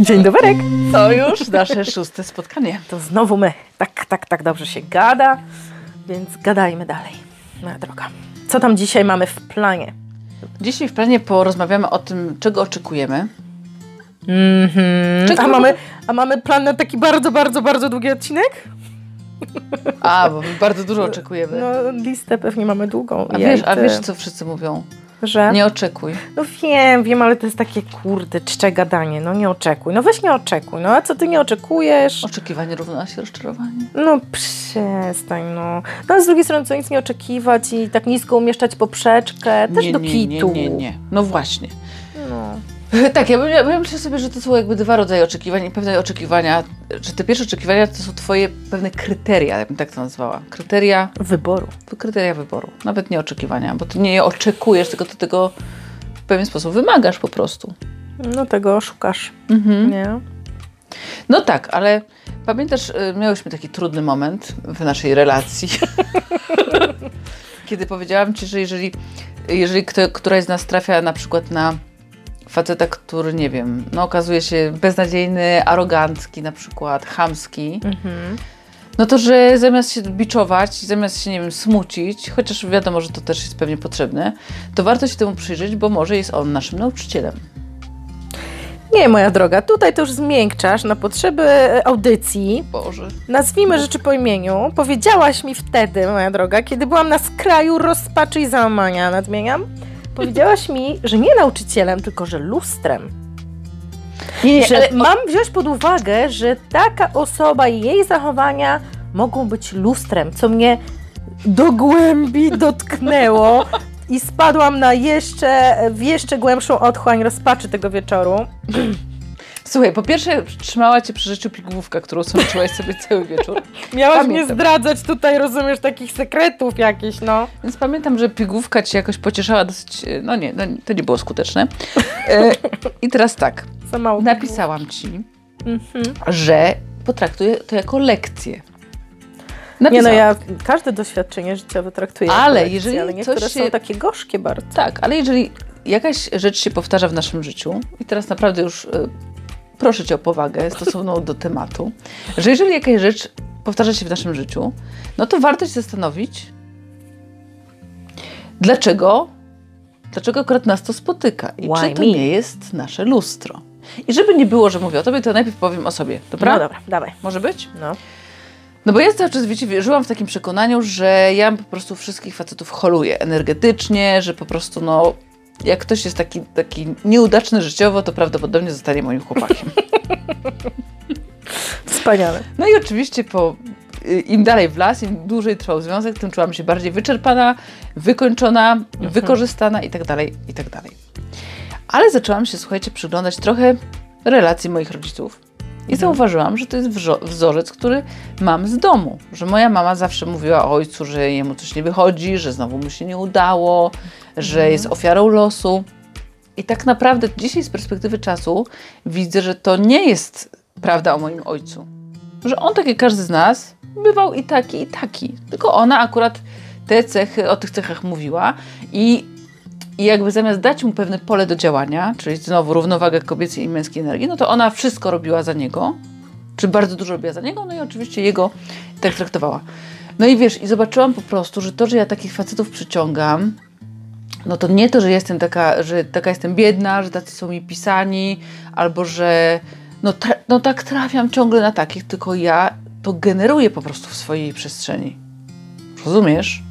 Dzień dobry. To już nasze szóste spotkanie. To znowu my. Tak, tak, tak dobrze się gada, więc gadajmy dalej, moja droga. Co tam dzisiaj mamy w planie? Dzisiaj w planie porozmawiamy o tym, czego oczekujemy. Mhm. Czego A, mamy, a mamy plan na taki bardzo, bardzo, bardzo długi odcinek? A, bo my bardzo dużo oczekujemy. No, listę pewnie mamy długą. A wiesz, a wiesz, co wszyscy mówią? Że? Nie oczekuj. No wiem, wiem, ale to jest takie kurde, czcze gadanie. No nie oczekuj. No weź nie oczekuj. No a co ty nie oczekujesz? Oczekiwanie równa się rozczarowanie. No przestań, no. No a z drugiej strony co nic nie oczekiwać i tak nisko umieszczać poprzeczkę, też nie, do nie, kitu. Nie, nie, nie. No właśnie. No. Tak, ja, bym- ja, myślę sobie, że to są jakby dwa rodzaje oczekiwań i pewne oczekiwania, że te pierwsze oczekiwania to są twoje pewne kryteria, ja bym tak to nazwała. Kryteria, Wyboru. kryteria wyboru, nawet nie oczekiwania, bo ty nie je oczekujesz, tylko ty tego w pewien sposób wymagasz po prostu. No tego szukasz, Mhm. nie? No tak, ale pamiętasz, y, miałyśmy taki trudny moment w naszej relacji, kiedy powiedziałam ci, że jeżeli, jeżeli kto, któraś z nas trafia na przykład na faceta, który, nie wiem, no okazuje się beznadziejny, arogancki na przykład, chamski, Mhm. no to, że zamiast się biczować, zamiast się, nie wiem, smucić, chociaż wiadomo, że to też jest pewnie potrzebne, to warto się temu przyjrzeć, bo może jest on naszym nauczycielem. Nie, moja droga, tutaj to już zmiękczasz na potrzeby e, audycji. Boże. Nazwijmy rzeczy po imieniu. Powiedziałaś mi wtedy, moja droga, kiedy byłam na skraju rozpaczy i załamania, nadmieniam, powiedziałaś mi, że nie nauczycielem, tylko że lustrem. Nie, że mam wziąć pod uwagę, że taka osoba i jej zachowania mogą być lustrem, co mnie do głębi dotknęło i spadłam na jeszcze, w jeszcze głębszą otchłań rozpaczy tego wieczoru. Słuchaj, po pierwsze trzymała cię przy życiu pigłówka, którą sączyłaś sobie cały wieczór. Miałaś Pamiętam. mnie zdradzać tutaj, rozumiesz, takich sekretów jakichś, no. Więc pamiętam, że pigłówka cię jakoś pocieszała dosyć, no nie, no, to nie było skuteczne. E, I teraz tak, napisałam ci, Mhm. że potraktuję to jako lekcję. Nie no, Napisałam. ja każde doświadczenie życiowe traktuję jako Ale lekcję, jeżeli ale niektóre coś są się- takie gorzkie bardzo. Tak, ale jeżeli jakaś rzecz się powtarza w naszym życiu, i teraz naprawdę już e, proszę cię o powagę stosowną do tematu, że jeżeli jakaś rzecz powtarza się w naszym życiu, no to warto się zastanowić, dlaczego, dlaczego akurat nas to spotyka i Why czy to me? nie jest nasze lustro. I żeby nie było, że mówię o tobie, to najpierw powiem o sobie, dobra? No dobra, dawaj. Może być? No. No bo ja cały czas, wiecie, żyłam w takim przekonaniu, że ja po prostu wszystkich facetów holuję energetycznie, że po prostu no, jak ktoś jest taki, taki nieudaczny życiowo, to prawdopodobnie zostanie moim chłopakiem. Wspaniale. No i oczywiście po, y, im dalej w las, im dłużej trwał związek, tym czułam się bardziej wyczerpana, wykończona, wykorzystana i tak dalej, i tak dalej. Ale zaczęłam się, słuchajcie, przyglądać trochę relacji moich rodziców. I zauważyłam, że to jest wzorzec, który mam z domu. Że moja mama zawsze mówiła o ojcu, że jemu coś nie wychodzi, że znowu mu się nie udało, że jest ofiarą losu. I tak naprawdę dzisiaj z perspektywy czasu widzę, że to nie jest prawda o moim ojcu. Że on, tak jak każdy z nas, bywał i taki, i taki. Tylko ona akurat te cechy, o tych cechach mówiła i, i jakby zamiast dać mu pewne pole do działania, czyli znowu równowagę kobiecej i męskiej energii, no to ona wszystko robiła za niego, czy bardzo dużo robiła za niego, no i oczywiście jego tak traktowała. No i wiesz, i zobaczyłam po prostu, że to, że ja takich facetów przyciągam, no to nie to, że jestem taka, że taka jestem biedna, że tacy są mi pisani, albo że no, tra- no tak trafiam ciągle na takich, tylko ja to generuję po prostu w swojej przestrzeni. Rozumiesz?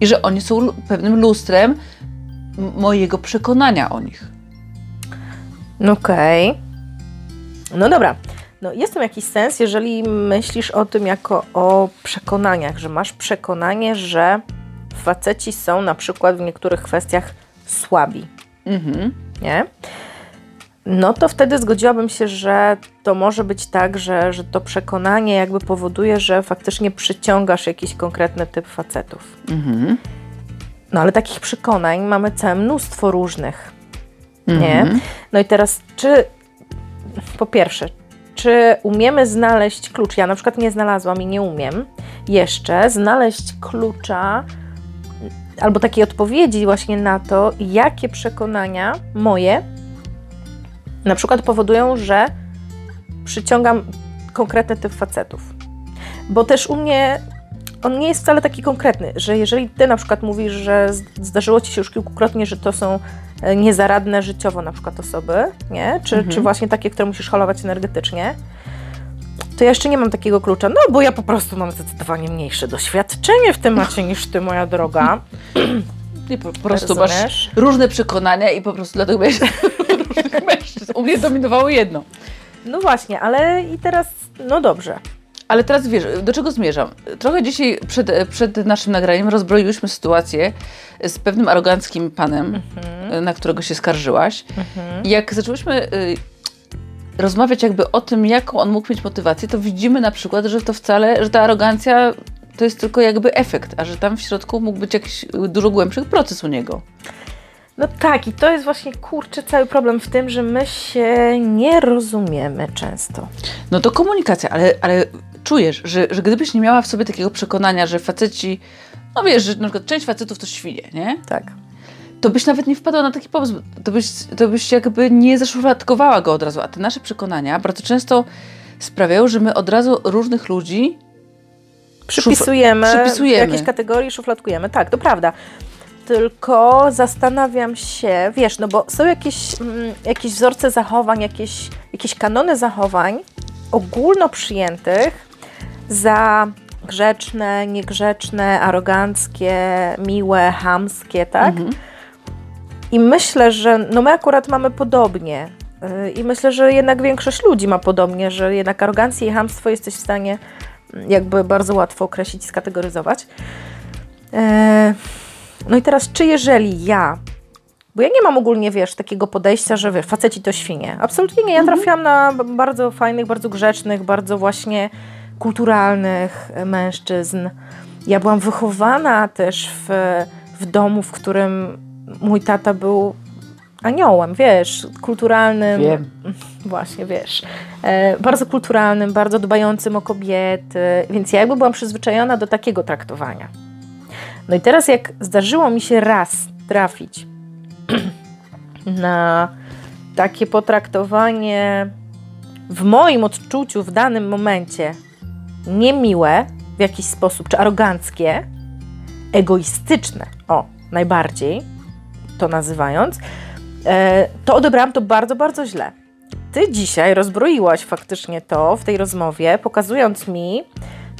I że oni są lu- pewnym lustrem mojego przekonania o nich. Okej. No dobra. No jest tam jakiś sens, jeżeli myślisz o tym jako o przekonaniach, że masz przekonanie, że faceci są na przykład w niektórych kwestiach słabi, Mhm. nie? No to wtedy zgodziłabym się, że to może być tak, że, że to przekonanie jakby powoduje, że faktycznie przyciągasz jakiś konkretny typ facetów. Mhm. No ale takich przekonań mamy całe mnóstwo różnych. Nie? Mhm. No i teraz, czy po pierwsze, czy umiemy znaleźć klucz? Ja na przykład nie znalazłam i nie umiem jeszcze znaleźć klucza albo takiej odpowiedzi właśnie na to, jakie przekonania moje na przykład powodują, że przyciągam konkretny typ facetów. Bo też u mnie on nie jest wcale taki konkretny, że jeżeli ty na przykład mówisz, że zdarzyło ci się już kilkukrotnie, że to są e, niezaradne życiowo na przykład osoby, nie? Czy, mhm. czy właśnie takie, które musisz holować energetycznie, to ja jeszcze nie mam takiego klucza, no bo ja po prostu mam zdecydowanie mniejsze doświadczenie w temacie niż ty, moja droga. I po, po prostu Rozumiesz? masz różne przekonania i po prostu dlatego miałeś różnych mężczyzn. U mnie dominowało jedno. No właśnie, ale i teraz, no dobrze. Ale teraz wiesz, do czego zmierzam? Trochę dzisiaj przed, przed naszym nagraniem rozbroiłyśmy sytuację z pewnym aroganckim panem, mhm. na którego się skarżyłaś. Mhm. I jak zaczęłyśmy y, rozmawiać jakby o tym, jaką on mógł mieć motywację, to widzimy na przykład, że to wcale, że ta arogancja to jest tylko jakby efekt, a że tam w środku mógł być jakiś dużo głębszy proces u niego. No tak, i to jest właśnie kurczę cały problem w tym, że my się nie rozumiemy często. No to komunikacja, ale, ale czujesz, że, że gdybyś nie miała w sobie takiego przekonania, że faceci, no wiesz, że na przykład część facetów to świnie, nie? Tak. To byś nawet nie wpadła na taki pomysł, to byś, to byś jakby nie zaszufladkowała go od razu, a te nasze przekonania bardzo często sprawiają, że my od razu różnych ludzi przypisujemy, przypisujemy. jakieś kategorie, szufladkujemy. Tak, to prawda. Tylko zastanawiam się, wiesz, no bo są jakieś, mm, jakieś wzorce zachowań, jakieś, jakieś kanony zachowań ogólno przyjętych za grzeczne, niegrzeczne, aroganckie, miłe, hamskie, tak? Mhm. I myślę, że no my akurat mamy podobnie. Y, I myślę, że jednak większość ludzi ma podobnie, że jednak arogancję i hamstwo jesteś w stanie mm, jakby bardzo łatwo określić i skategoryzować. E, no i teraz, czy jeżeli ja bo ja nie mam ogólnie, wiesz, takiego podejścia, że wiesz, faceci to świnie. Absolutnie nie. Ja mhm. trafiłam na bardzo fajnych, bardzo grzecznych, bardzo właśnie kulturalnych mężczyzn. Ja byłam wychowana też w, w domu, w którym mój tata był aniołem, wiesz, kulturalnym. Wiem. Właśnie, wiesz. E, bardzo kulturalnym, bardzo dbającym o kobiety, więc ja jakby byłam przyzwyczajona do takiego traktowania. No i teraz jak zdarzyło mi się raz trafić na takie potraktowanie w moim odczuciu w danym momencie niemiłe w jakiś sposób, czy aroganckie, egoistyczne, o, najbardziej to nazywając, e, to odebrałam to bardzo, bardzo źle. Ty dzisiaj rozbroiłaś faktycznie to w tej rozmowie, pokazując mi,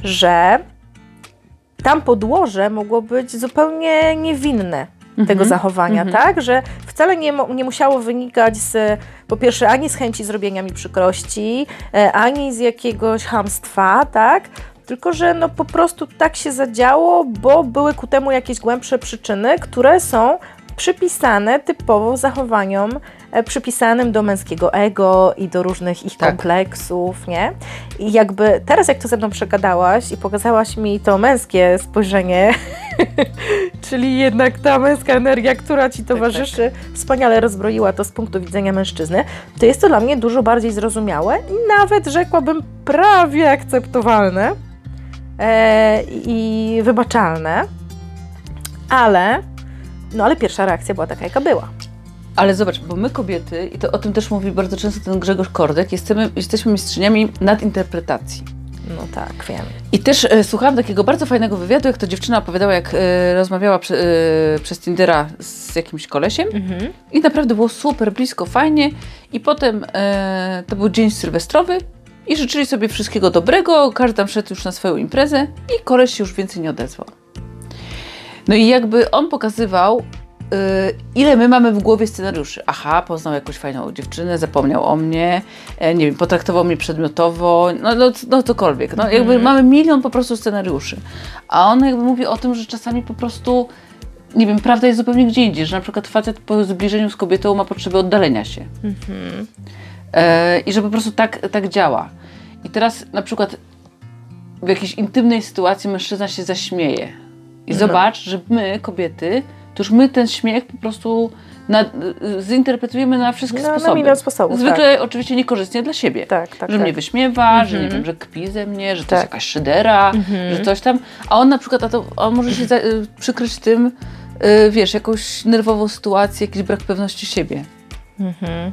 że tam podłoże mogło być zupełnie niewinne tego mhm. zachowania, mhm. tak? Że wcale nie, nie musiało wynikać z, po pierwsze, ani z chęci zrobienia mi przykrości, e, ani z jakiegoś hamstwa, tak? Tylko, że no po prostu tak się zadziało, bo były ku temu jakieś głębsze przyczyny, które są przypisane typowo zachowaniom e, przypisanym do męskiego ego i do różnych ich tak. kompleksów, nie? I jakby teraz jak to ze mną przegadałaś i pokazałaś mi to męskie spojrzenie, czyli jednak ta męska energia, która Ci towarzyszy, tak, tak. wspaniale rozbroiła to z punktu widzenia mężczyzny, to jest to dla mnie dużo bardziej zrozumiałe i nawet rzekłabym prawie akceptowalne e, i wybaczalne, ale no ale pierwsza reakcja była taka, jaka była. Ale zobacz, bo my kobiety, i to o tym też mówi bardzo często ten Grzegorz Kordek, jesteśmy, jesteśmy mistrzyniami nadinterpretacji. No tak, wiem. I też e, słuchałam takiego bardzo fajnego wywiadu, jak to dziewczyna opowiadała, jak e, rozmawiała e, przez Tindera z jakimś kolesiem. Mhm. I naprawdę było super, blisko, fajnie. I potem e, to był dzień sylwestrowy i życzyli sobie wszystkiego dobrego, każdy tam szedł już na swoją imprezę i koleś się już więcej nie odezwał. No i jakby on pokazywał, yy, ile my mamy w głowie scenariuszy. Aha, poznał jakąś fajną dziewczynę, zapomniał o mnie, e, nie wiem, potraktował mnie przedmiotowo, no, no, no cokolwiek. No, jakby mm. mamy milion po prostu scenariuszy. A on jakby mówi o tym, że czasami po prostu nie wiem, prawda jest zupełnie gdzie indziej, że na przykład facet po zbliżeniu z kobietą ma potrzebę oddalenia się. Mm-hmm. E, I że po prostu tak, tak działa. I teraz na przykład w jakiejś intymnej sytuacji mężczyzna się zaśmieje i zobacz, że my, kobiety, to już my ten śmiech po prostu na, zinterpretujemy na wszystkie no, sposoby. Na milion sposobów, Zwykle tak. oczywiście niekorzystnie dla siebie. Tak, tak, że tak. mnie wyśmiewa, mm -hmm. że nie wiem, że kpi ze mnie, że to jest tak. jakaś szydera, mm -hmm. że coś tam. A on na przykład, a to, on może się za, y, przykryć tym, y, wiesz, jakąś nerwową sytuację, jakiś brak pewności siebie. Mhm.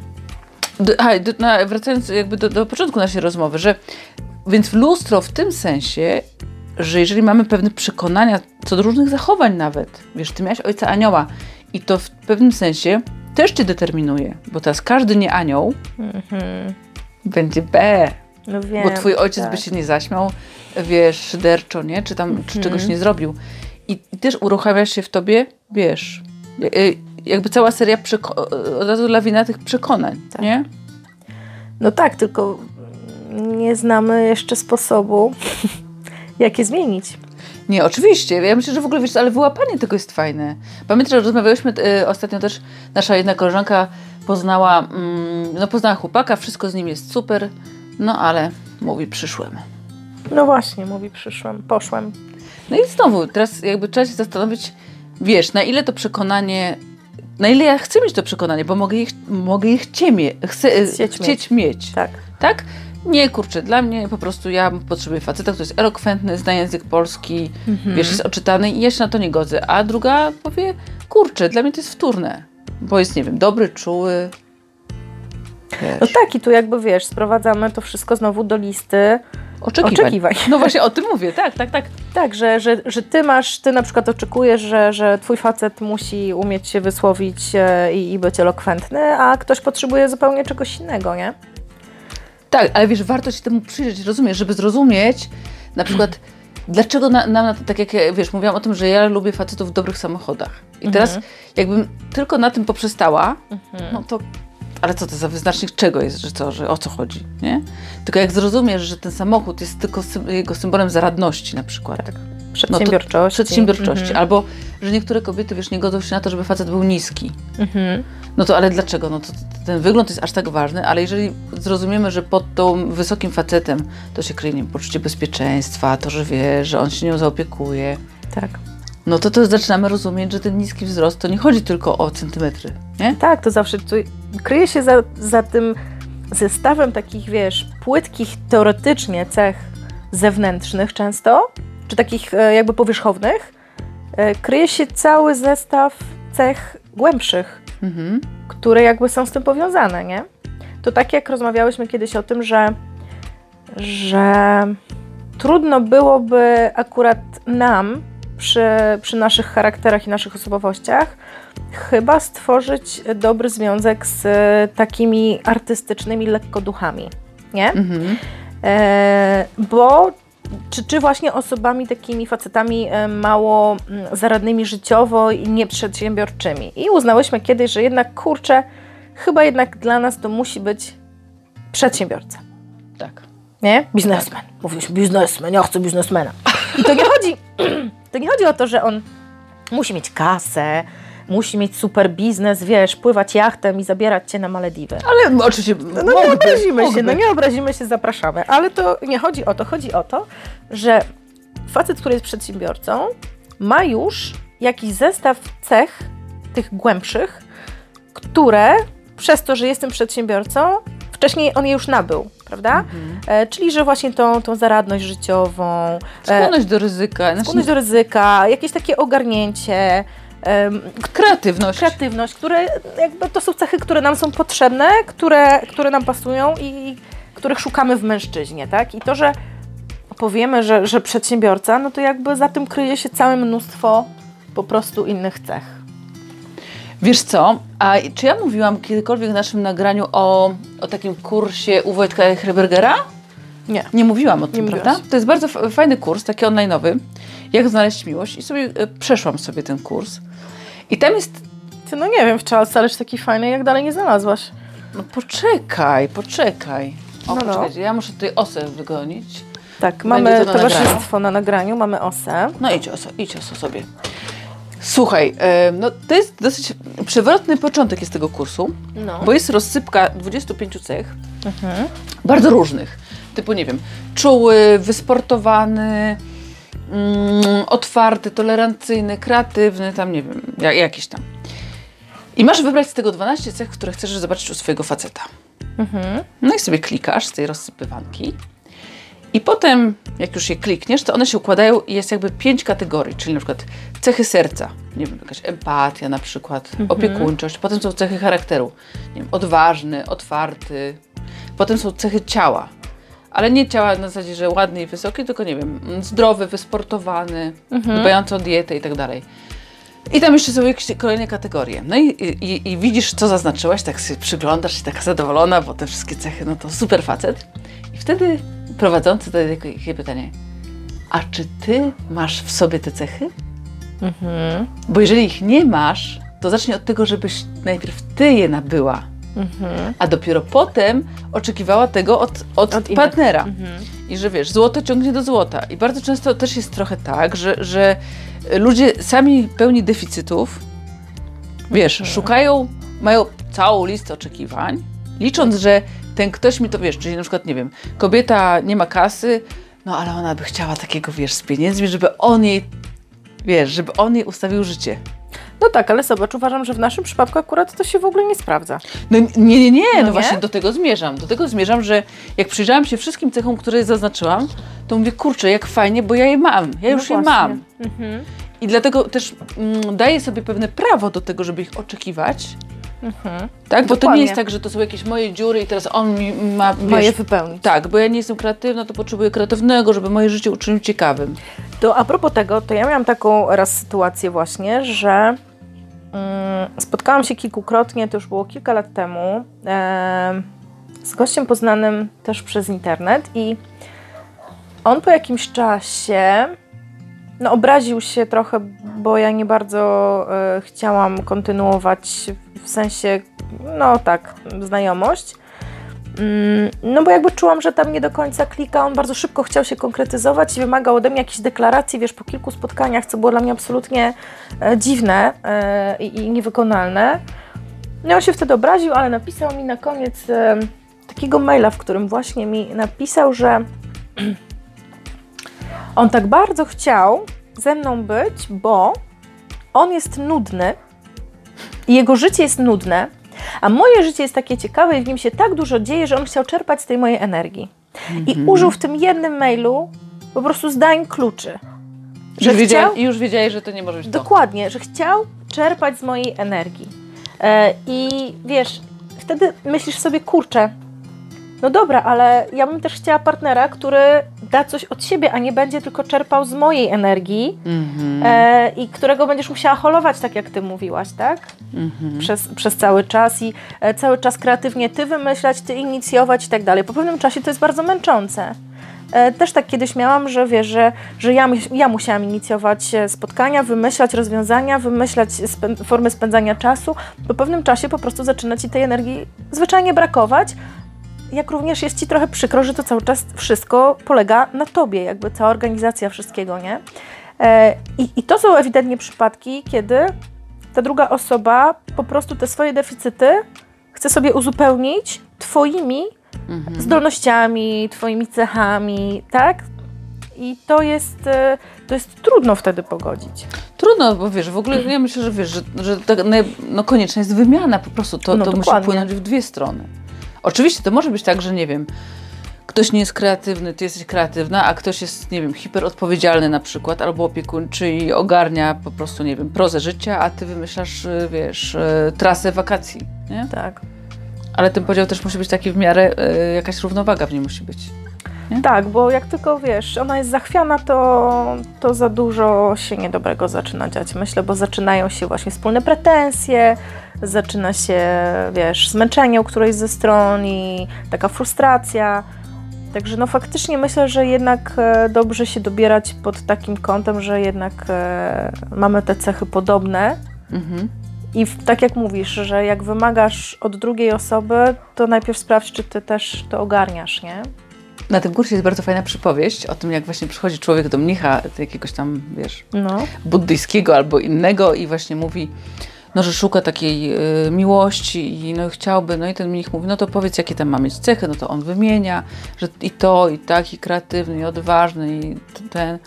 A, do, na, wracając jakby do, do początku naszej rozmowy, że więc lustro w tym sensie, że jeżeli mamy pewne przekonania co do różnych zachowań nawet, wiesz, ty miałaś ojca anioła i to w pewnym sensie też cię determinuje, bo teraz każdy nie anioł Mhm. będzie B, No wiem. bo twój ojciec tak. by się nie zaśmiał, wiesz, szyderczo, nie? Czy tam, czy Mhm. czegoś nie zrobił. I, I też uruchamia się w tobie, wiesz, y- y- jakby cała seria przeko- od razu lawina tych przekonań, Tak. nie? No tak, tylko nie znamy jeszcze sposobu, jak je zmienić. Nie, oczywiście. Ja myślę, że w ogóle wiesz, ale wyłapanie tego jest fajne. Pamiętasz, że rozmawiałyśmy y, ostatnio też, nasza jedna koleżanka poznała, mm, no poznała chłopaka, wszystko z nim jest super, no ale mówi, przyszłem. No właśnie, mówi przyszłam, poszłam. No i znowu, teraz jakby trzeba się zastanowić, wiesz, na ile to przekonanie, na ile ja chcę mieć to przekonanie, bo mogę je, mogę je chcieć, chcę, Chcieć chcieć mieć. Tak. tak? Nie, kurczę, dla mnie po prostu ja potrzebuję faceta, który jest elokwentny, zna język polski, Mhm. wiesz, jest oczytany i ja się na to nie godzę. A druga powie, kurczę, dla mnie to jest wtórne, bo jest, nie wiem, dobry, czuły. Wiesz, No tak, i tu jakby wiesz, sprowadzamy to wszystko znowu do listy oczekiwań. oczekiwań. No właśnie o tym mówię, tak, tak, tak. Tak, że, że, że ty masz, ty na przykład oczekujesz, że, że twój facet musi umieć się wysłowić e, i, i być elokwentny, a ktoś potrzebuje zupełnie czegoś innego, nie? Tak, ale wiesz, warto się temu przyjrzeć, rozumiesz, żeby zrozumieć na przykład, dlaczego na, nam, na, tak jak ja, wiesz, mówiłam o tym, że ja lubię facetów w dobrych samochodach. I teraz jakbym tylko na tym poprzestała, no to, ale co to za wyznacznik czego jest, że co, że o co chodzi, nie? Tylko jak zrozumiesz, że ten samochód jest tylko sym, jego symbolem zaradności na przykład. Tak. Przedsiębiorczości. Przedsiębiorczości. Mhm. Albo, że niektóre kobiety, wiesz, nie godzą się na to, żeby facet był niski. Mhm. No to ale dlaczego? No to, ten wygląd jest aż tak ważny, ale jeżeli zrozumiemy, że pod tą wysokim facetem to się kryje nie wiem, poczucie bezpieczeństwa, to, że wie, że on się nią zaopiekuje, Tak. no to to zaczynamy rozumieć, że ten niski wzrost to nie chodzi tylko o centymetry, nie? Tak, to zawsze kryje się za, za tym zestawem takich, wiesz, płytkich teoretycznie cech zewnętrznych często, czy takich e, jakby powierzchownych, kryje się cały zestaw cech głębszych, Mhm. które jakby są z tym powiązane, nie? To tak jak rozmawiałyśmy kiedyś o tym, że, że trudno byłoby akurat nam przy, przy naszych charakterach i naszych osobowościach chyba stworzyć dobry związek z takimi artystycznymi lekkoduchami, nie? Mhm. E, bo czy, czy właśnie osobami takimi facetami e, mało mm, zaradnymi życiowo i nieprzedsiębiorczymi. I uznałyśmy kiedyś, że jednak kurczę, chyba jednak dla nas to musi być przedsiębiorca. Tak. Nie? Biznesmen. Mówiliśmy biznesmen, ja chcę biznesmena. I to nie chodzi, to nie chodzi o to, że on musi mieć kasę, musi mieć super biznes, wiesz, pływać jachtem i zabierać cię na Malediwy. Ale oczywiście No nie mógłby, obrazimy się, mógłby. no nie obrazimy się, zapraszamy. Ale to nie chodzi o to, chodzi o to, że facet, który jest przedsiębiorcą, ma już jakiś zestaw cech, tych głębszych, które przez to, że jestem przedsiębiorcą, wcześniej on je już nabył, prawda? E, czyli, że właśnie tą, tą zaradność życiową, e, Skłonność do ryzyka, znaczy, skłonność do ryzyka, jakieś takie ogarnięcie, kreatywność. kreatywność, które jakby to są cechy, które nam są potrzebne, które, które nam pasują i których szukamy w mężczyźnie, tak? I to, że powiemy, że, że przedsiębiorca, no to jakby za tym kryje się całe mnóstwo po prostu innych cech. Wiesz co, a czy ja mówiłam kiedykolwiek w naszym nagraniu o, o takim kursie u Wojtka Herbergera? Nie. Nie mówiłam o tym, prawda? To jest bardzo fajny kurs, taki online'owy, jak znaleźć miłość i sobie e, przeszłam sobie ten kurs. I tam jest, Ty, no nie wiem, wczoraj ależ taki fajny, jak dalej nie znalazłaś. no poczekaj, poczekaj. O, No, no. poczekajcie, ja muszę tutaj osę wygonić. Tak, mamy to towarzystwo na nagraniu, mamy osę. No idź oso, idź oso sobie. Słuchaj, e, no to jest dosyć przewrotny początek jest tego kursu, No. bo jest rozsypka 25 cech, Mhm. bardzo różnych. Typu, nie wiem, czuły, wysportowany, mm, otwarty, tolerancyjny, kreatywny, tam nie wiem, ja- jakiś tam. I masz wybrać z tego 12 cech, które chcesz zobaczyć u swojego faceta. Mhm. No i sobie klikasz z tej rozsypywanki I potem, jak już je klikniesz, to one się układają i jest jakby pięć kategorii, czyli na przykład cechy serca, nie wiem, jakaś empatia na przykład, opiekuńczość, potem są cechy charakteru, nie wiem, odważny, otwarty, potem są cechy ciała, ale nie ciała na zasadzie, że ładny i wysoki, tylko nie wiem, zdrowy, wysportowany, dbający o dietę i tak dalej. I tam jeszcze są jakieś kolejne kategorie. No i, i, i widzisz, co zaznaczyłaś, tak sobie przyglądasz się taka zadowolona, bo te wszystkie cechy, no to super facet. I wtedy prowadzący zadaje takie pytanie, a czy ty masz w sobie te cechy? Mhm. Bo jeżeli ich nie masz, to zacznij od tego, żebyś najpierw ty je nabyła, Mhm. a dopiero potem oczekiwała tego od, od, Od partnera. Mhm. I że wiesz, złoto ciągnie do złota. I bardzo często też jest trochę tak, że, że ludzie sami pełni deficytów, wiesz, szukają, mają całą listę oczekiwań, licząc, że ten ktoś mi to wiesz, czyli na przykład, nie wiem, kobieta nie ma kasy, no ale ona by chciała takiego, wiesz, z pieniędzmi, żeby on jej, wiesz, żeby on jej ustawił życie. No tak, ale zobacz, uważam, że w naszym przypadku akurat to się w ogóle nie sprawdza. No nie, nie, nie, no, No nie? właśnie do tego zmierzam. Do tego zmierzam, że jak przyjrzałam się wszystkim cechom, które zaznaczyłam, to mówię, kurczę, jak fajnie, bo ja je mam, ja już no je mam. Mhm. I dlatego też mm, daję sobie pewne prawo do tego, żeby ich oczekiwać. Mhm. Tak? Bo to Dokładnie. nie jest tak, że to są jakieś moje dziury i teraz on mi ma. Ma je wypełnić. tak, bo ja nie jestem kreatywna, to potrzebuję kreatywnego, żeby moje życie uczynił ciekawym. To a propos tego, to ja miałam taką raz sytuację właśnie, że spotkałam się kilkukrotnie, to już było kilka lat temu, em, z gościem poznanym też przez internet i on po jakimś czasie no, obraził się trochę, bo ja nie bardzo e, chciałam kontynuować w sensie, no tak, znajomość. Mm, No bo jakby czułam, że tam nie do końca klika, on bardzo szybko chciał się konkretyzować i wymagał ode mnie jakichś deklaracji, wiesz, po kilku spotkaniach, co było dla mnie absolutnie e, dziwne e, i, niewykonalne. No on się wtedy obraził, ale napisał mi na koniec e, takiego maila, w którym właśnie mi napisał, że on tak bardzo chciał ze mną być, bo on jest nudny jego życie jest nudne, a moje życie jest takie ciekawe i w nim się tak dużo dzieje, że on chciał czerpać z tej mojej energii. I użył w tym jednym mailu po prostu zdań kluczy. Że Już, chciał, już wiedziałeś, że to nie może być to. Dokładnie, że chciał czerpać z mojej energii. E, I wiesz, wtedy myślisz sobie, kurczę, no dobra, ale ja bym też chciała partnera, który da coś od siebie, a nie będzie tylko czerpał z mojej energii Mhm, e, i którego będziesz musiała holować, tak jak ty mówiłaś, tak? mhm. Przez, przez cały czas i e, cały czas kreatywnie ty wymyślać, ty inicjować i tak dalej. Po pewnym czasie to jest bardzo męczące. E, Też tak kiedyś miałam, że wiesz, że, że ja, ja musiałam inicjować e, spotkania, wymyślać rozwiązania, wymyślać spę- formy spędzania czasu. Po pewnym czasie po prostu zaczyna ci tej energii zwyczajnie brakować. Jak również jest ci trochę przykro, że to cały czas wszystko polega na tobie, jakby cała organizacja wszystkiego, nie? E, I, I to są ewidentnie przypadki, kiedy ta druga osoba po prostu te swoje deficyty chce sobie uzupełnić twoimi Mhm. zdolnościami, twoimi cechami, tak? I to jest, e, to jest trudno wtedy pogodzić. Trudno, bo wiesz, w ogóle ja myślę, że wiesz, że, że tak, no, konieczna jest wymiana po prostu. To, No to musi płynąć w dwie strony. Oczywiście to może być tak, że nie wiem, ktoś nie jest kreatywny, ty jesteś kreatywna, a ktoś jest, nie wiem, hiperodpowiedzialny na przykład, albo opiekuńczy i ogarnia po prostu, nie wiem, prozę życia, a ty wymyślasz, y, wiesz, y, trasę wakacji, nie? Tak. Ale ten podział też musi być taki w miarę, y, jakaś równowaga w nim musi być. Tak, bo jak tylko wiesz, ona jest zachwiana, to, to za dużo się niedobrego zaczyna dziać. Myślę, bo zaczynają się właśnie wspólne pretensje, zaczyna się, wiesz, zmęczenie u którejś ze stron i taka frustracja. Także no faktycznie myślę, że jednak e, dobrze się dobierać pod takim kątem, że jednak e, mamy te cechy podobne. Mhm. I tak jak mówisz, że jak wymagasz od drugiej osoby, to najpierw sprawdź, czy ty też to ogarniasz, nie? Na tym kursie jest bardzo fajna przypowieść o tym, jak właśnie przychodzi człowiek do mnicha, jakiegoś tam, wiesz, No. buddyjskiego albo innego i właśnie mówi, no, że szuka takiej y, miłości i no, chciałby, no i ten mnich mówi, no to powiedz, jakie tam ma mieć cechy, no to on wymienia, że i to, i taki kreatywny, i odważny, i ten.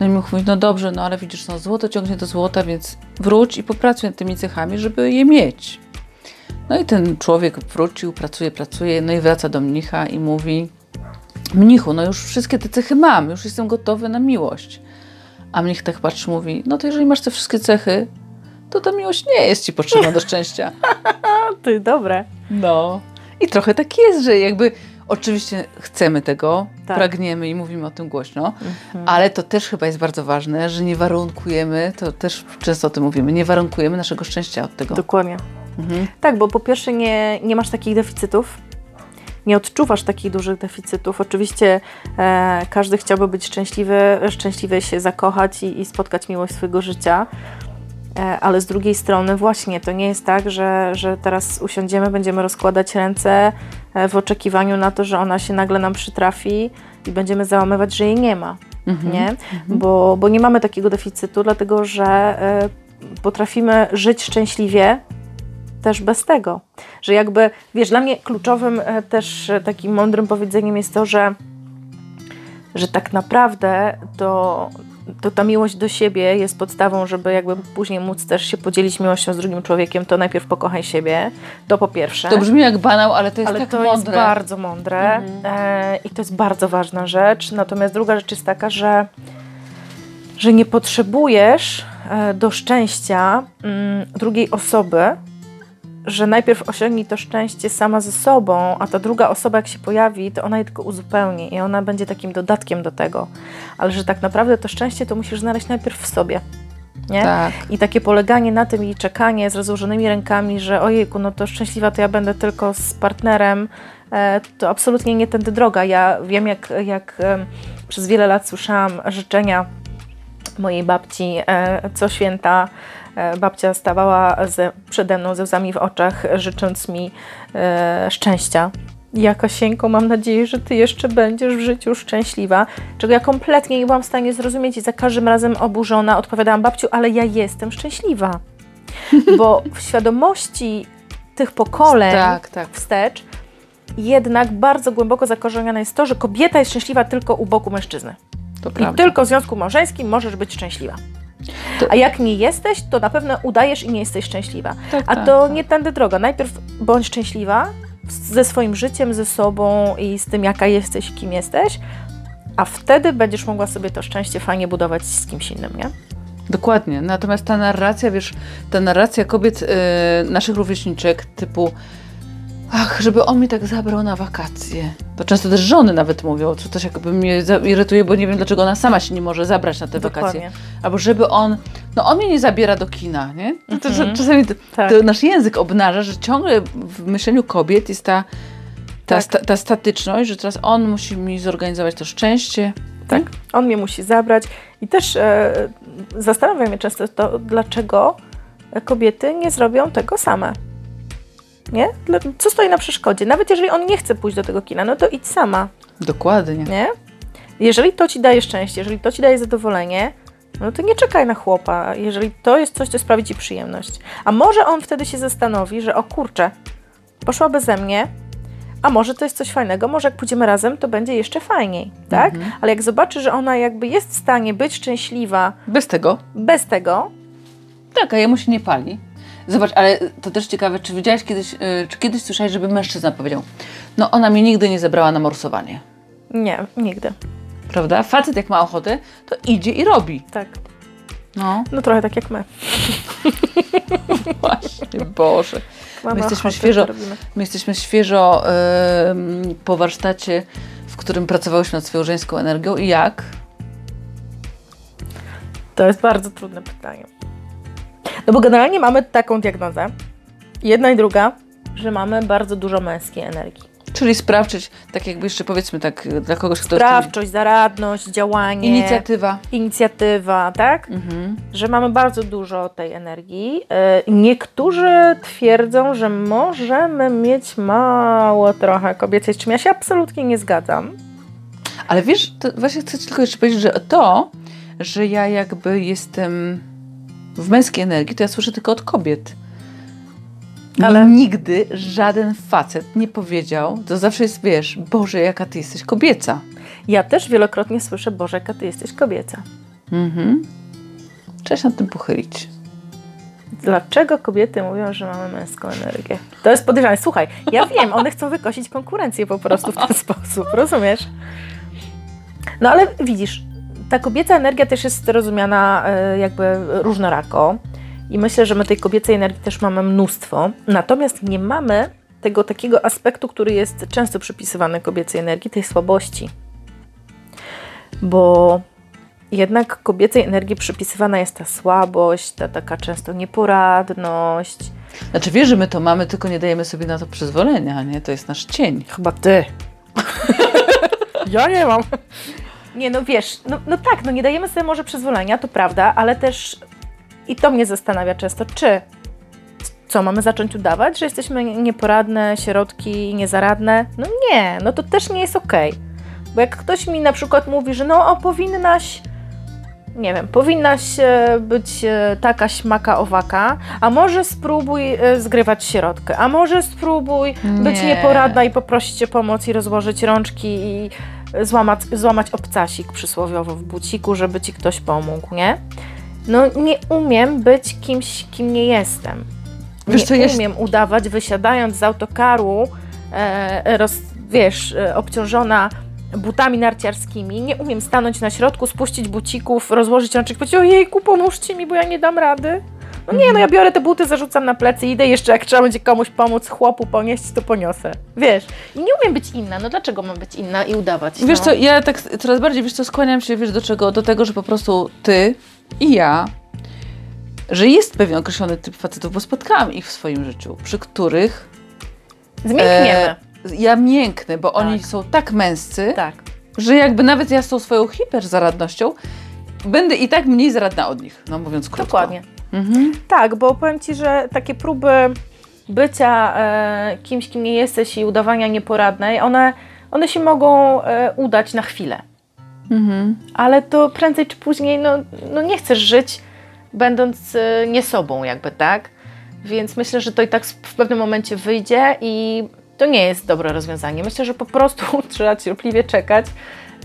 No i mnich mówi, no dobrze, no ale widzisz, no złoto ciągnie do złota, więc wróć i popracuj nad tymi cechami, żeby je mieć. No i ten człowiek wrócił, pracuje, pracuje, no i wraca do mnicha i mówi, Mnichu, no już wszystkie te cechy mam, już jestem gotowy na miłość. A mnich tak patrzy, mówi, no to jeżeli masz te wszystkie cechy, to ta miłość nie jest ci potrzebna do szczęścia. Ty, dobre. No. I trochę tak jest, że jakby oczywiście chcemy tego, Tak. pragniemy i mówimy o tym głośno, ale to też chyba jest bardzo ważne, że nie warunkujemy, to też często o tym mówimy, nie warunkujemy naszego szczęścia od tego. Dokładnie. Mhm. Tak, bo po pierwsze nie, nie masz takich deficytów, nie odczuwasz takich dużych deficytów. Oczywiście e, każdy chciałby być szczęśliwy, szczęśliwy się zakochać i, i spotkać miłość swojego życia. E, ale z drugiej strony właśnie to nie jest tak, że, że teraz usiądziemy, będziemy rozkładać ręce e, w oczekiwaniu na to, że ona się nagle nam przytrafi i będziemy załamywać, że jej nie ma. Mhm. Nie? Bo, bo nie mamy takiego deficytu, dlatego że e, potrafimy żyć szczęśliwie też bez tego. Że jakby, wiesz, dla mnie kluczowym e, też e, takim mądrym powiedzeniem jest to, że, że tak naprawdę to, to ta miłość do siebie jest podstawą, żeby jakby później móc też się podzielić miłością z drugim człowiekiem, to najpierw pokochaj siebie, to po pierwsze. To brzmi jak banał, ale to jest Ale tak to mądre. jest bardzo mądre e, i to jest bardzo ważna rzecz. Natomiast druga rzecz jest taka, że, że nie potrzebujesz e, do szczęścia mm, drugiej osoby, że najpierw osiągnij to szczęście sama ze sobą, a ta druga osoba jak się pojawi, to ona je tylko uzupełni i ona będzie takim dodatkiem do tego. Ale że tak naprawdę to szczęście to musisz znaleźć najpierw w sobie. Nie? Tak. I takie poleganie na tym i czekanie z rozłożonymi rękami, że ojejku, no to szczęśliwa to ja będę tylko z partnerem, e, to absolutnie nie tędy droga. Ja wiem, jak, jak em, przez wiele lat słyszałam życzenia mojej babci e, co święta. E, Babcia stawała ze, przede mną ze łzami w oczach, życząc mi e, szczęścia. Ja, Kasieńko, mam nadzieję, że Ty jeszcze będziesz w życiu szczęśliwa, czego ja kompletnie nie byłam w stanie zrozumieć i za każdym razem oburzona odpowiadałam, babciu, ale ja jestem szczęśliwa. Bo w świadomości tych pokoleń Tak, tak. wstecz jednak bardzo głęboko zakorzenione jest to, że kobieta jest szczęśliwa tylko u boku mężczyzny. To I prawda. tylko w związku małżeńskim możesz być szczęśliwa. A jak nie jesteś, to na pewno udajesz i nie jesteś szczęśliwa. Tak, A tak, to tak. nie tędy droga. Najpierw bądź szczęśliwa ze swoim życiem, ze sobą i z tym, jaka jesteś, kim jesteś, a wtedy będziesz mogła sobie to szczęście fajnie budować z kimś innym, nie? Dokładnie. Natomiast ta narracja, wiesz, ta narracja kobiet, y, naszych rówieśniczek, typu ach, żeby on mi tak zabrał na wakacje. To często też żony nawet mówią, co też jakby mnie irytuje, bo nie wiem, dlaczego ona sama się nie może zabrać na te wakacje. Dokładnie. Albo żeby on, no on mnie nie zabiera do kina, nie? No to, Mhm. czasami to, Tak. to nasz język obnaża, że ciągle w myśleniu kobiet jest ta, ta, Tak. sta, ta statyczność, że teraz on musi mi zorganizować to szczęście. Tak. On mnie musi zabrać. I też e, zastanawiam się często to, dlaczego kobiety nie zrobią tego same. Nie? Dla- Co stoi na przeszkodzie? Nawet jeżeli on nie chce pójść do tego kina, no to idź sama, Dokładnie. nie? Jeżeli to ci daje szczęście, jeżeli to ci daje zadowolenie, no to nie czekaj na chłopa, jeżeli to jest coś, co sprawi ci przyjemność. A może on wtedy się zastanowi, że o kurczę, poszła beze mnie, a może to jest coś fajnego, może jak pójdziemy razem, to będzie jeszcze fajniej, tak? Mhm. Ale jak zobaczy, że ona jakby jest w stanie być szczęśliwa Bez tego bez tego, Tak, a jemu się nie pali. Zobacz, ale to też ciekawe, czy widziałeś kiedyś, y, czy kiedyś słyszałeś, żeby mężczyzna powiedział, no ona mnie nigdy nie zabrała na morsowanie, nie, nigdy. prawda? Facet jak ma ochotę, to idzie i robi. Tak. No, No trochę tak jak my. właśnie, Boże. Mamy My jesteśmy ochotę, świeżo-. My jesteśmy świeżo ym, po warsztacie, w którym pracowałyśmy nad swoją żeńską energią i jak? To jest bardzo trudne pytanie. No bo generalnie mamy taką diagnozę, jedna i druga, że mamy bardzo dużo męskiej energii. Czyli sprawczyć, tak jakby jeszcze powiedzmy tak, y, dla kogoś, kto... Sprawczość, zaradność, działanie, Inicjatywa. inicjatywa, tak? Mhm. Że mamy bardzo dużo tej energii. Yy, Niektórzy twierdzą, że możemy mieć mało trochę kobiecej, z czym ja się absolutnie nie zgadzam. Ale wiesz, to właśnie chcę tylko jeszcze powiedzieć, że to, że ja jakby jestem w męskiej energii, to ja słyszę tylko od kobiet. Ale- Ale nigdy żaden facet nie powiedział, to zawsze jest, wiesz, Boże, jaka ty jesteś kobieca. Ja też wielokrotnie słyszę, Boże, jaka ty jesteś kobieca. Mhm. Trzeba się nad tym pochylić. Dlaczego kobiety mówią, że mamy męską energię? To jest podejrzane. Słuchaj, ja wiem, one chcą wykosić konkurencję po prostu w ten sposób, rozumiesz? No ale widzisz, ta kobieca energia też jest rozumiana e, jakby różnorako i myślę, że my tej kobiecej energii też mamy mnóstwo, natomiast nie mamy tego takiego aspektu, który jest często przypisywany kobiecej energii, tej słabości. Bo jednak kobiecej energii przypisywana jest ta słabość, ta taka często nieporadność. Znaczy wiesz, że my to mamy, tylko nie dajemy sobie na to przyzwolenia, nie? To jest nasz cień. Chyba ty. ja nie mam. Nie, no wiesz, no, no tak, no nie dajemy sobie może przyzwolenia, to prawda, ale też i to mnie zastanawia często, czy co, mamy zacząć udawać, że jesteśmy nieporadne, środki, niezaradne? No nie, no to też nie jest okej. Bo jak ktoś mi na przykład mówi, że no o, powinnaś, nie wiem, powinnaś e, być e, taka śmaka owaka, a może spróbuj e, zgrywać środkę, a może spróbuj być Nie. nieporadna i poprosić o pomoc i rozłożyć rączki i złamać, złamać obcasik przysłowiowo w buciku, żeby ci ktoś pomógł, nie? No nie umiem być kimś, kim nie jestem. Wiesz nie co, jest- umiem udawać, wysiadając z autokaru, e, roz, wiesz, e, obciążona butami narciarskimi, nie umiem stanąć na środku, spuścić bucików, rozłożyć rączek, powiedzieć, ojejku, pomóżcie mi, bo ja nie dam rady. No nie, no ja biorę te buty, zarzucam na plecy, idę jeszcze, jak trzeba będzie komuś pomóc, chłopu ponieść, to poniosę. Wiesz, i nie umiem być inna, no dlaczego mam być inna i udawać? Wiesz no? co, ja tak coraz bardziej, wiesz co, skłaniam się, wiesz do czego? Do tego, że po prostu ty i ja, że jest pewien określony typ facetów, bo spotkałam ich w swoim życiu, przy których Zmiękniemy. e, ja mięknę, bo oni Tak. są tak męscy, tak. że jakby nawet ja z tą swoją hiperzaradnością będę i tak mniej zaradna od nich, no mówiąc krótko. Dokładnie. Mhm. Tak, bo powiem Ci, że takie próby bycia e, kimś, kim nie jesteś i udawania nieporadnej, one, one się mogą e, udać na chwilę. Mhm. Ale to prędzej czy później, no, no nie chcesz żyć będąc e, nie sobą jakby, tak? Więc myślę, że to i tak w pewnym momencie wyjdzie i to nie jest dobre rozwiązanie. Myślę, że po prostu trzeba cierpliwie czekać,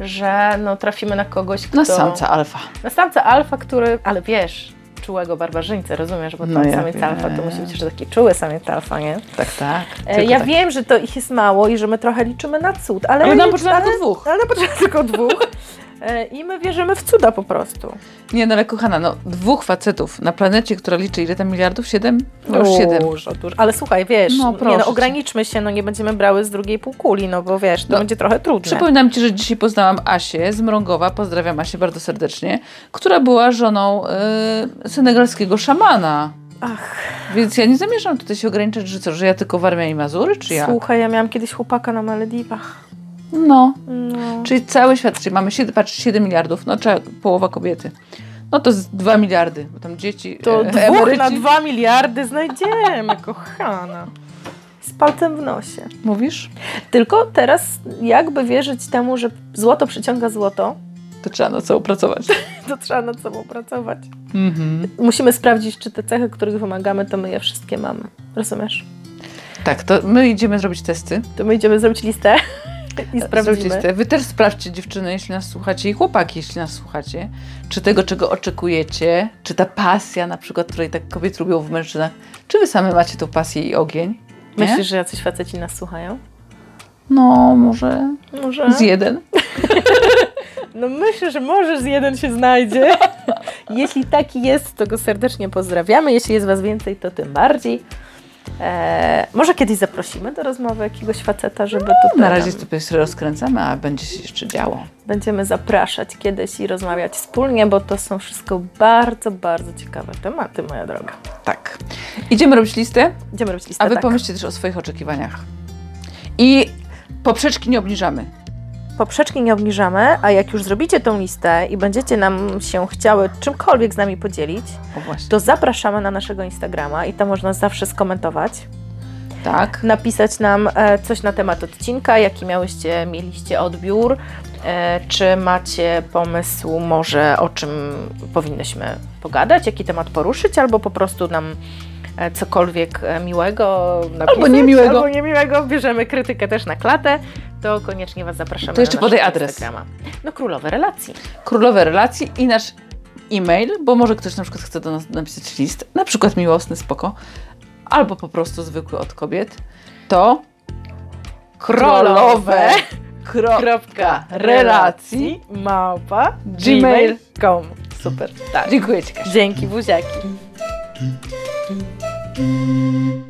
że no, trafimy na kogoś, kto... Na samca alfa. Na samca alfa, który, ale wiesz, czułego barbarzyńcę, rozumiesz? Bo No ten ja samiec wiem. alfa to musi być taki czuły samiec alfa, nie? Tak, tak. E, Tylko ja tak. wiem, że to ich jest mało i że my trochę liczymy na cud, ale... Ale na licz- początku ale- dwóch. Ale na początku tylko dwóch. E, I my wierzymy w cuda po prostu. Nie, no ale kochana, no dwóch facetów na planecie, która liczy ile tam miliardów? Siedem? No już siedem. Dużo, dużo. Ale słuchaj, wiesz, No, nie, no, ograniczmy się, no nie będziemy brały z drugiej półkuli, no bo wiesz, to No, będzie trochę trudne. Przypominam Ci, że dzisiaj poznałam Asię z Mrągowa, pozdrawiam Asię bardzo serdecznie, która była żoną y, senegalskiego szamana. Ach, Więc ja nie zamierzam tutaj się ograniczać, że co, że ja tylko Warmia i Mazury, czy ja? słuchaj, ja miałam kiedyś chłopaka na Malediwach. No, No. czyli cały świat, czyli mamy 7, patrz, 7 miliardów, no trzeba, połowa kobiety. No to z 2 miliardy, bo tam dzieci, To e, emeryci. na dwa miliardy znajdziemy, kochana. Z palcem w nosie. Mówisz? Tylko teraz jakby wierzyć temu, że złoto przyciąga złoto, To trzeba na co pracować. to trzeba nad sobą pracować. Mhm. Musimy sprawdzić, czy te cechy, których wymagamy, to my je wszystkie mamy. Rozumiesz? Tak, to my idziemy zrobić testy. To my idziemy zrobić listę i Zrobić sprawdzimy. Wy też sprawdźcie dziewczyny, jeśli nas słuchacie i chłopaki, jeśli nas słuchacie, czy tego, czego oczekujecie, czy ta pasja na przykład, której tak kobiety lubią w mężczyznach, czy wy same macie tą pasję i ogień? Nie? Myślisz, że jacyś faceci nas słuchają? No, może Może? z jeden. No myślę, że może z jeden się znajdzie. Jeśli taki jest, to go serdecznie pozdrawiamy. Jeśli jest Was więcej, to tym bardziej. Eee, może kiedyś zaprosimy do rozmowy jakiegoś faceta, żeby tutaj Na razie nam- sobie rozkręcamy, a będzie się jeszcze działo. będziemy zapraszać kiedyś i rozmawiać wspólnie, bo to są wszystko bardzo, bardzo ciekawe tematy, moja droga. Tak. Idziemy robić listę, Będziemy robić listę, a wy tak. pomyślcie też o swoich oczekiwaniach. I poprzeczki nie obniżamy. Poprzeczki nie obniżamy, a jak już zrobicie tą listę i będziecie nam się chciały czymkolwiek z nami podzielić, to zapraszamy na naszego Instagrama i tam można zawsze skomentować. Tak. napisać nam e, coś na temat odcinka, jaki miałyście, mieliście odbiór, e, czy macie pomysł może o czym powinnyśmy pogadać, jaki temat poruszyć, albo po prostu nam cokolwiek e, miłego napisać, Albo niemiłego. albo niemiłego, bierzemy krytykę też na klatę, to koniecznie Was zapraszamy To jeszcze na podaj adres. Instagrama. No Królowe Relacji. Królowe relacji i nasz e-mail, bo może ktoś na przykład chce do nas napisać list, na przykład miłosny, spoko, albo po prostu zwykły od kobiet, to krolowe kropka relacji małpa gmail.com. Super, tak. Dziękuję Ci, Kasia. Dzięki, buziaki. thank you